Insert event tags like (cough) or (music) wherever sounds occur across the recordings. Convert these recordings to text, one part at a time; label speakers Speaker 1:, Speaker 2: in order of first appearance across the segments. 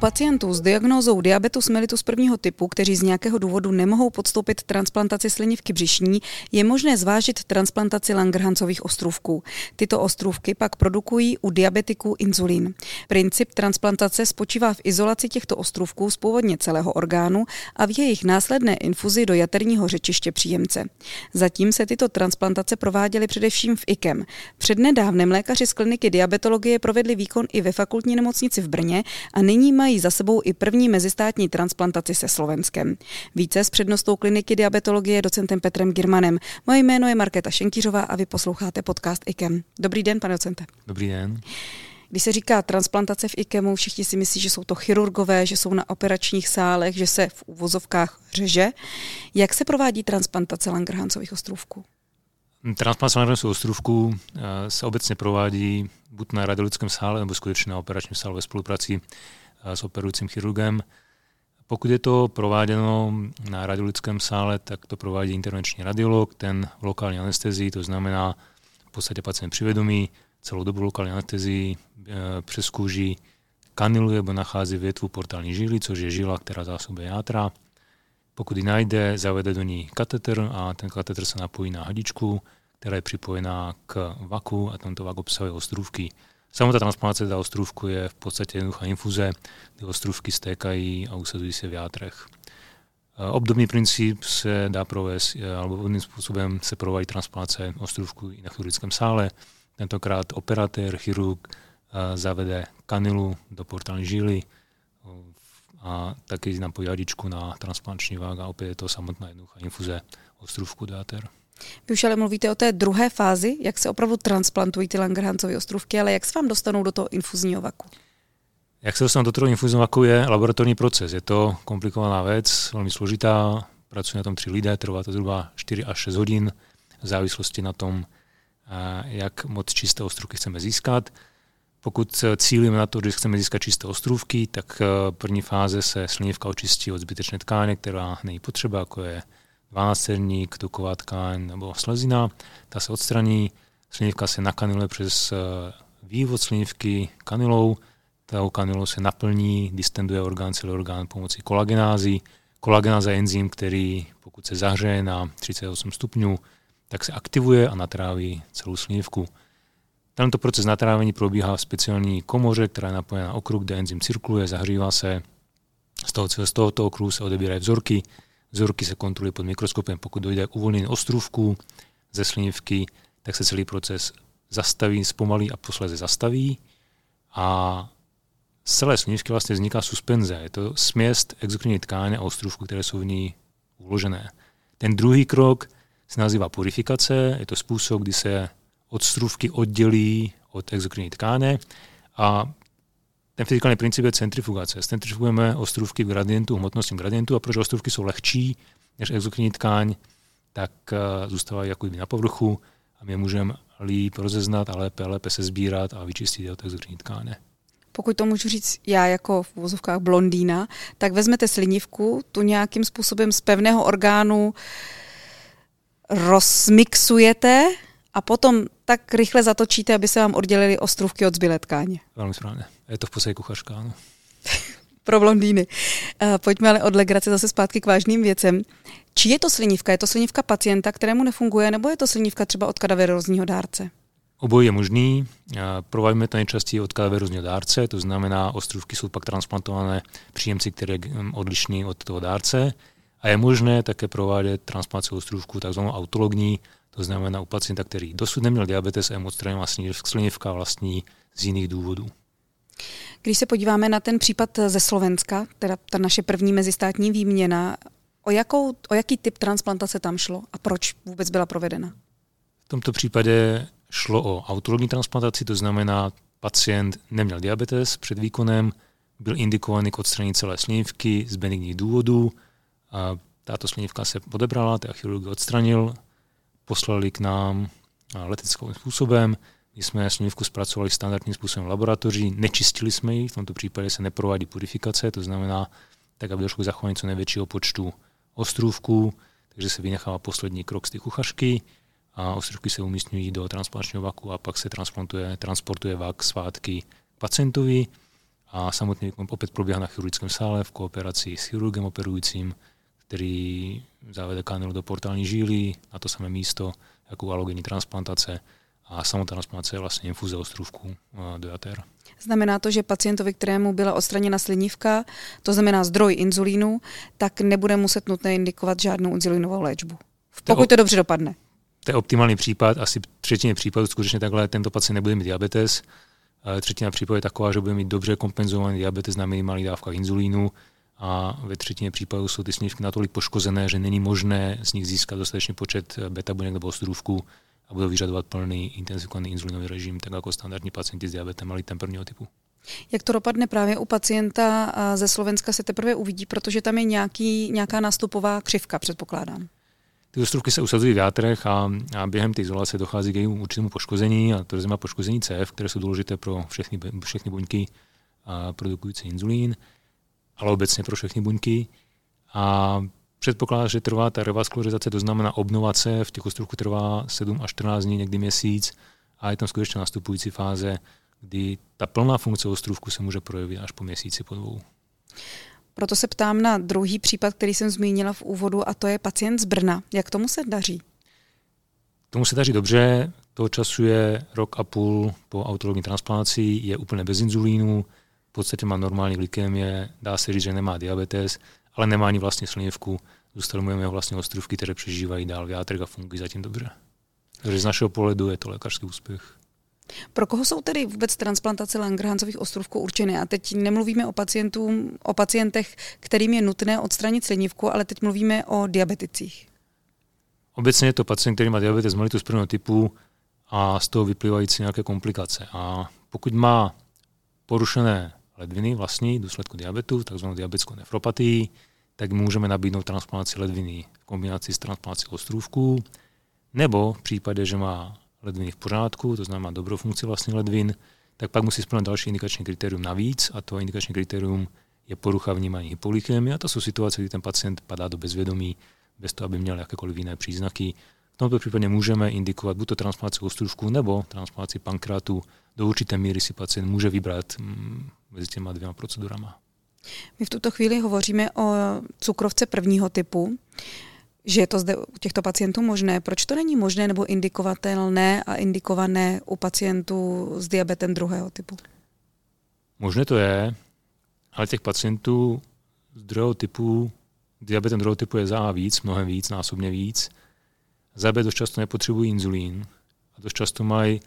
Speaker 1: pacientů s diagnózou diabetus mellitus prvního typu, kteří z nějakého důvodu nemohou podstoupit transplantaci slinivky břišní, je možné zvážit transplantaci Langerhansových ostrůvků. Tyto ostrůvky pak produkují u diabetiků inzulín. Princip transplantace spočívá v izolaci těchto ostrůvků z původně celého orgánu a v jejich následné infuzi do jaterního řečiště příjemce. Zatím se tyto transplantace prováděly především v IKEM. Přednedávnem lékaři z kliniky diabetologie provedli výkon i ve fakultní nemocnici v Brně a nyní mají za sebou i první mezistátní transplantaci se Slovenskem. Více s přednostou kliniky diabetologie docentem Petrem Girmanem. Moje jméno je Markéta Šenkýřová a vy posloucháte podcast IKEM. Dobrý den, pane docente.
Speaker 2: Dobrý den.
Speaker 1: Když se říká transplantace v IKEMu, všichni si myslí, že jsou to chirurgové, že jsou na operačních sálech, že se v uvozovkách řeže. Jak se provádí transplantace Langerhansových ostrůvků?
Speaker 2: Transplantace Langerhansových ostrůvků eh, se obecně provádí buď na radiologickém sále, nebo skutečně na operačním sále ve spolupráci s operujícím chirurgem. Pokud je to prováděno na radiologickém sále, tak to provádí intervenční radiolog, ten v lokální anestezii, to znamená v podstatě pacient přivědomí, celou dobu lokální anestezii eh, přes kůži kaniluje nebo nachází větvu portální žíly, což je žila, která zásobuje játra. Pokud ji najde, zavede do ní kateter a ten kateter se napojí na hadičku, která je připojená k vaku a tento vak obsahuje ostrůvky. Samotná transplantace té ostrůvku je v podstatě jednoduchá infuze, kdy ostrůvky stékají a usazují se v játrech. Eh, obdobný princip se dá provést, eh, alebo obdobným způsobem se provádí transplantace ostrůvku i na chirurgickém sále. Tentokrát operatér, chirurg eh, zavede kanilu do portální žíly a taky napojí hadičku na transplantační a opět je to samotná jednoduchá infuze ostrůvku do.
Speaker 1: Vy už ale mluvíte o té druhé fázi, jak se opravdu transplantují ty Langerhansové ostrůvky, ale jak se vám dostanou do toho infuzního vaku?
Speaker 2: Jak se dostanou do toho infuzního vaku je laboratorní proces. Je to komplikovaná věc, velmi složitá, pracují na tom tři lidé, trvá to zhruba 4 až 6 hodin, v závislosti na tom, jak moc čisté ostrůvky chceme získat. Pokud cílíme na to, že chceme získat čisté ostrůvky, tak e, první fáze se slinivka očistí od zbytečné tkáně, která není potřeba, jako je dvanácterník, tuková tkáň nebo slezina, ta se odstraní, slinivka se nakaniluje přes eh, vývod slinivky kanilou, tou kanilou se naplní, distenduje orgán, celý orgán pomocí kolagenázy. Kolagenáza je enzym, který pokud se zahřeje na 38 stupňů, tak se aktivuje a natráví celou slinivku. Tento proces natrávení probíhá v speciální komoře, která je napojená na okruh, kde enzym cirkuluje, zahřívá se. Z, toho, z tohoto okruhu se odebírají vzorky, Vzorky se kontrolují pod mikroskopem. Pokud dojde k uvolnění ostrůvku ze slinivky, tak se celý proces zastaví, zpomalí a posledně zastaví. A z celé slinivky vlastně vzniká suspenze. Je to směst exokrinní tkáně a ostrůvku, které jsou v ní uložené. Ten druhý krok se nazývá purifikace. Je to způsob, kdy se odstrůvky oddělí od exokrinní tkáně a ten fyzikální princip je centrifugace. Centrifugujeme ostrůvky v gradientu, hmotnostním gradientu a protože ostrůvky jsou lehčí než exokrinní tkáň, tak eh, zůstávají jako na povrchu a my můžeme líp rozeznat a lépe, lépe se sbírat a vyčistit od exokrinní tkáně.
Speaker 1: Pokud to můžu říct já jako v vozovkách blondýna, tak vezmete slinivku, tu nějakým způsobem z pevného orgánu rozmixujete a potom tak rychle zatočíte, aby se vám oddělili ostrůvky od zbylé tkáně.
Speaker 2: Velmi správně. Je to v podstatě kuchařka, ano. (laughs)
Speaker 1: Pro blondýny. Uh, pojďme ale od legrace zase zpátky k vážným věcem. Či je to slinivka? Je to slinivka pacienta, kterému nefunguje, nebo je to slinivka třeba od kadaverozního dárce?
Speaker 2: Obojí je možný. Provádíme to nejčastěji od kadaverozního dárce, to znamená, ostrůvky jsou pak transplantované příjemci, které je odlišný od toho dárce. A je možné také provádět transplantaci ostrůvku takzvanou autologní, to znamená u pacienta, který dosud neměl diabetes a je moc slinivka vlastní z jiných důvodů.
Speaker 1: Když se podíváme na ten případ ze Slovenska, teda ta naše první mezistátní výměna, o, jakou, o jaký typ transplantace tam šlo a proč vůbec byla provedena?
Speaker 2: V tomto případě šlo o autologní transplantaci, to znamená, pacient neměl diabetes před výkonem, byl indikovaný k odstranění celé slinivky z benigních důvodů. A tato slinivka se odebrala, teda chirurg odstranil, poslali k nám leteckým způsobem, my jsme slinivku zpracovali standardním způsobem v laboratoři, nečistili jsme ji, v tomto případě se neprovádí purifikace, to znamená, tak aby došlo k zachování co největšího počtu ostrůvků, takže se vynechává poslední krok z ty kuchařky a ostrůvky se umístňují do transplantačního vaku a pak se transplantuje, transportuje vak svátky pacientovi a samotný výkon opět probíhá na chirurgickém sále v kooperaci s chirurgem operujícím, který zavede kanelu do portální žíly na to samé místo jako alogenní transplantace a samotná transplantace je vlastně infuze ostrůvku do jater.
Speaker 1: Znamená to, že pacientovi, kterému byla odstraněna slinivka, to znamená zdroj inzulínu, tak nebude muset nutné indikovat žádnou inzulínovou léčbu. Pokud to dobře dopadne.
Speaker 2: To je optimální případ, asi třetině případů skutečně takhle tento pacient nebude mít diabetes. Třetina případů je taková, že bude mít dobře kompenzovaný diabetes na minimální dávkách inzulínu a ve třetině případů jsou ty slinivky natolik poškozené, že není možné z nich získat dostatečný počet beta buněk nebo ostrůvku a budou vyžadovat plný intenzifikovaný inzulinový režim, tak jako standardní pacienti s diabetem ten prvního typu.
Speaker 1: Jak to dopadne právě u pacienta ze Slovenska se teprve uvidí, protože tam je nějaký, nějaká nástupová křivka, předpokládám.
Speaker 2: Ty ostrůvky se usazují v játrech a, a během té izolace dochází k jejímu určitému poškození, a to znamená poškození CF, které jsou důležité pro všechny, všechny buňky a produkující inzulín, ale obecně pro všechny buňky. A předpokládá, že trvá ta revaskularizace, to znamená obnova C v těch ostrůvků trvá 7 až 14 dní, někdy měsíc a je tam skutečně nastupující fáze, kdy ta plná funkce ostrůvku se může projevit až po měsíci, po dvou.
Speaker 1: Proto se ptám na druhý případ, který jsem zmínila v úvodu, a to je pacient z Brna. Jak tomu se daří?
Speaker 2: Tomu se daří dobře, toho času je rok a půl po autologní transplantaci, je úplně bez inzulínu, v podstatě má normální glykémie, dá se říct, že nemá diabetes, ale nemá ani vlastně slinivku. Zůstalujeme jeho vlastně ostrůvky, které přežívají dál v játrech a fungují zatím dobře. Takže z našeho pohledu je to lékařský úspěch.
Speaker 1: Pro koho jsou tedy vůbec transplantace Langerhansových ostrovků určeny? A teď nemluvíme o, pacientům, o pacientech, kterým je nutné odstranit slinivku, ale teď mluvíme o diabeticích.
Speaker 2: Obecně je to pacient, který má diabetes mellitus prvního typu a z toho vyplývající nějaké komplikace. A pokud má porušené ledviny vlastní v důsledku diabetu, takzvanou diabetskou nefropatii, tak můžeme nabídnout transplantaci ledviny v kombinaci s transplantací ostrůvků, nebo v případě, že má ledviny v pořádku, to znamená dobrou funkci vlastních ledvin, tak pak musí splnit další indikační kritérium navíc a to indikační kritérium je porucha vnímání hypolykémie a to jsou situace, kdy ten pacient padá do bezvědomí bez toho, aby měl jakékoliv jiné příznaky. V tomto případě můžeme indikovat buď to transplantaci ostružku nebo transplantaci pankrátu. Do určité míry si pacient může vybrat mm, mezi těma dvěma procedurama.
Speaker 1: My v tuto chvíli hovoříme o cukrovce prvního typu že je to zde u těchto pacientů možné. Proč to není možné nebo indikovatelné a indikované u pacientů s diabetem druhého typu?
Speaker 2: Možné to je, ale těch pacientů z druhého typu, diabetem druhého typu je za víc, mnohem víc, násobně víc. Zabet dost často nepotřebují inzulín a dost často mají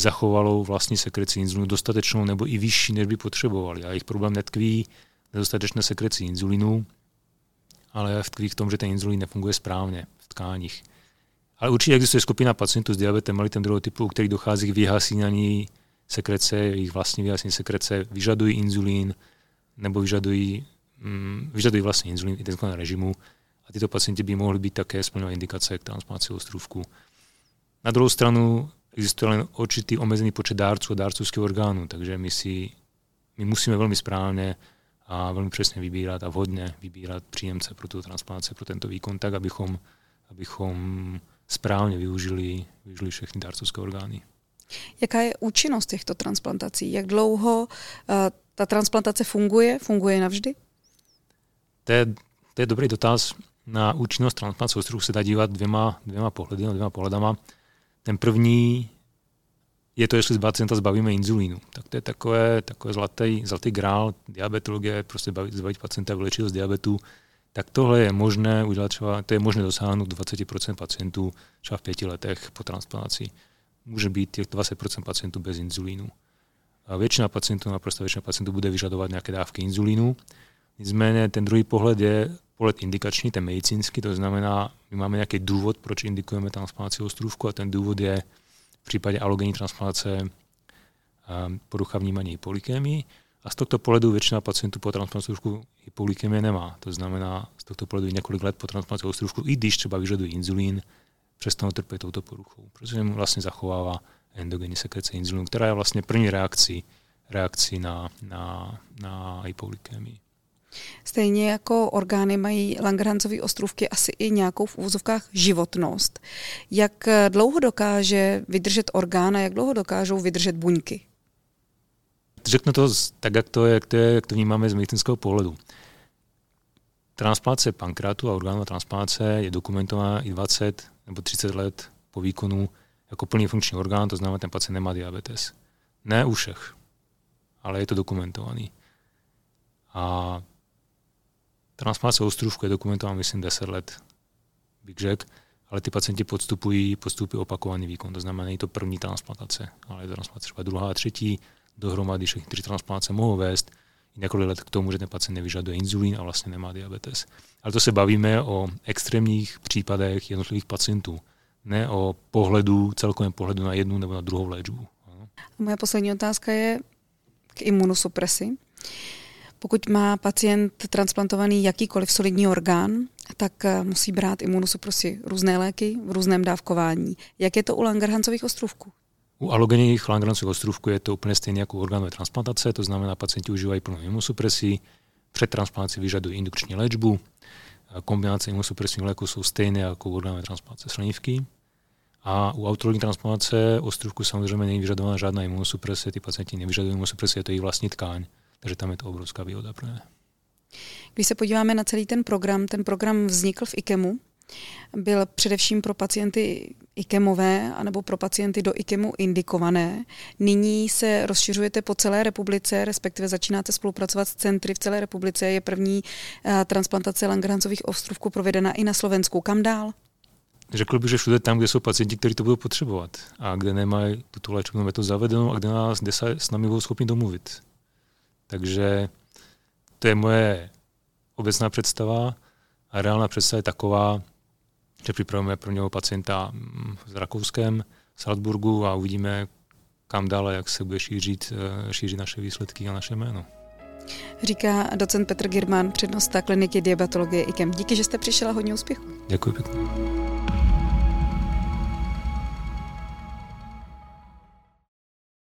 Speaker 2: zachovalou vlastní sekreci inzulínu dostatečnou nebo i vyšší, než by potřebovali. A jejich problém netkví nedostatečné sekreci inzulínu, ale tkví v tom, že ten inzulín nefunguje správně v tkáních. Ale určitě existuje skupina pacientů s diabetem mellitus druhého typu, u kterých dochází k vyhasínání sekrece, jejich vlastní vyhasínání sekrece, vyžadují inzulín nebo vyžadují, mm, vyžadují vlastně inzulín v intenzivním režimu a tyto pacienti by mohli být také splňovat indikace k transplantaci ostrůvku. Na druhou stranu existuje len určitý omezený počet dárců a dárcovských orgánů, takže my si my musíme velmi správně a velmi přesně vybírat a vhodně vybírat příjemce pro tu transplantaci, pro tento výkon, tak, abychom, abychom správně využili, využili všechny dárcovské orgány.
Speaker 1: Jaká je účinnost těchto transplantací? Jak dlouho uh, ta transplantace funguje? Funguje navždy?
Speaker 2: To je, to je dobrý dotaz. Na účinnost transplantace se dá dívat dvěma, dvěma pohledy, no, dvěma pohledama. Ten první je to, jestli z pacienta zbavíme inzulínu. Tak to je takové, takové zlatý, zlatý grál diabetologie, prostě zbavit, zbavit pacienta vylečit z diabetu. Tak tohle je možné udělat třeba, to je možné dosáhnout 20% pacientů třeba v pěti letech po transplantaci. Může být těch 20% pacientů bez inzulínu. A většina pacientů, naprosto většina pacientů bude vyžadovat nějaké dávky inzulínu. Nicméně ten druhý pohled je pohled indikační, ten medicínský, to znamená, my máme nějaký důvod, proč indikujeme transplantaci ostrůvku a ten důvod je v případě alogenní transplantace ehm, porucha vnímání hypolykémii a z tohoto pohledu většina pacientů po transplantaci ostružku hypolykémie nemá. To znamená, z tohoto pohledu několik let po transplantaci ostružku, i když třeba vyžadují inzulín, přestanou trpět touto poruchou, protože mu vlastně zachovává endogenní sekrece inzulínu, která je vlastně první reakcí, reakcí na, na, na hypolykémii.
Speaker 1: Stejně jako orgány mají Langerhansové ostrůvky asi i nějakou v úvozovkách životnost. Jak dlouho dokáže vydržet orgán a jak dlouho dokážou vydržet buňky?
Speaker 2: Řeknu to tak, jak to, je, jak to, je, jak to vnímáme z medicínského pohledu. Transplantace pankrátu a orgánová transplantace je dokumentovaná i 20 nebo 30 let po výkonu jako plný funkční orgán, to znamená, ten pacient nemá diabetes. Ne u všech, ale je to dokumentovaný. A transplantace ostrůvku je dokumentována, myslím, 10 let, bych řekl, ale ty pacienti podstupují, podstupují opakovaný výkon. To znamená, není to první transplantace, ale je to transplantace třeba druhá a třetí. Dohromady všechny tři transplantace mohou vést několik let k tomu, že ten pacient nevyžaduje inzulín a vlastně nemá diabetes. Ale to se bavíme o extrémních případech jednotlivých pacientů, ne o pohledu, celkovém pohledu na jednu nebo na druhou léčbu.
Speaker 1: Moje poslední otázka je k imunosupresi. Pokud má pacient transplantovaný jakýkoliv solidní orgán, tak eh, musí brát imunosupresi různé léky v různém dávkování. Jak je to u Langerhansových ostrovků?
Speaker 2: U alogenních Langerhansových ostrovků je to úplně stejné jako u orgánové transplantace, to znamená, pacienti užívají plnou imunosupresi, před transplantací vyžadují indukční léčbu, kombinace imunosupresních léků jsou stejné jako u orgánové transplantace slinivky. A u autologní transplantace ostrovku samozřejmě není vyžadována žádná imunosuprese, ty pacienti nevyžadují imunosupresi, je to jejich vlastní tkáň, takže tam je to obrovská výhoda pro ně.
Speaker 1: Když se podíváme na celý ten program, ten program vznikl v IKEMu, byl především pro pacienty IKEMové anebo pro pacienty do IKEMu indikované. Nyní se rozšiřujete po celé republice, respektive začínáte spolupracovat s centry v celé republice. Je první uh, transplantace Langerhansových ostrovků provedena i na Slovensku. Kam dál?
Speaker 2: Řekl bych, že všude tam, kde jsou pacienti, kteří to budou potřebovat a kde nemají tuto léčebnou metodu zavedenou a kde, nás, kde se s námi budou schopni domluvit. Takže to je moje obecná představa a reálná představa je taková, že připravujeme pro něho pacienta s Rakouskem, v Salzburgu a uvidíme, kam dále, jak se bude šířit, eh, šířit naše výsledky a naše jméno.
Speaker 1: Říká docent Petr Girman, přednosta kliniky diabetologie IKEM. Díky, že jste přišel a hodně úspěchu.
Speaker 2: Děkuji pěkně.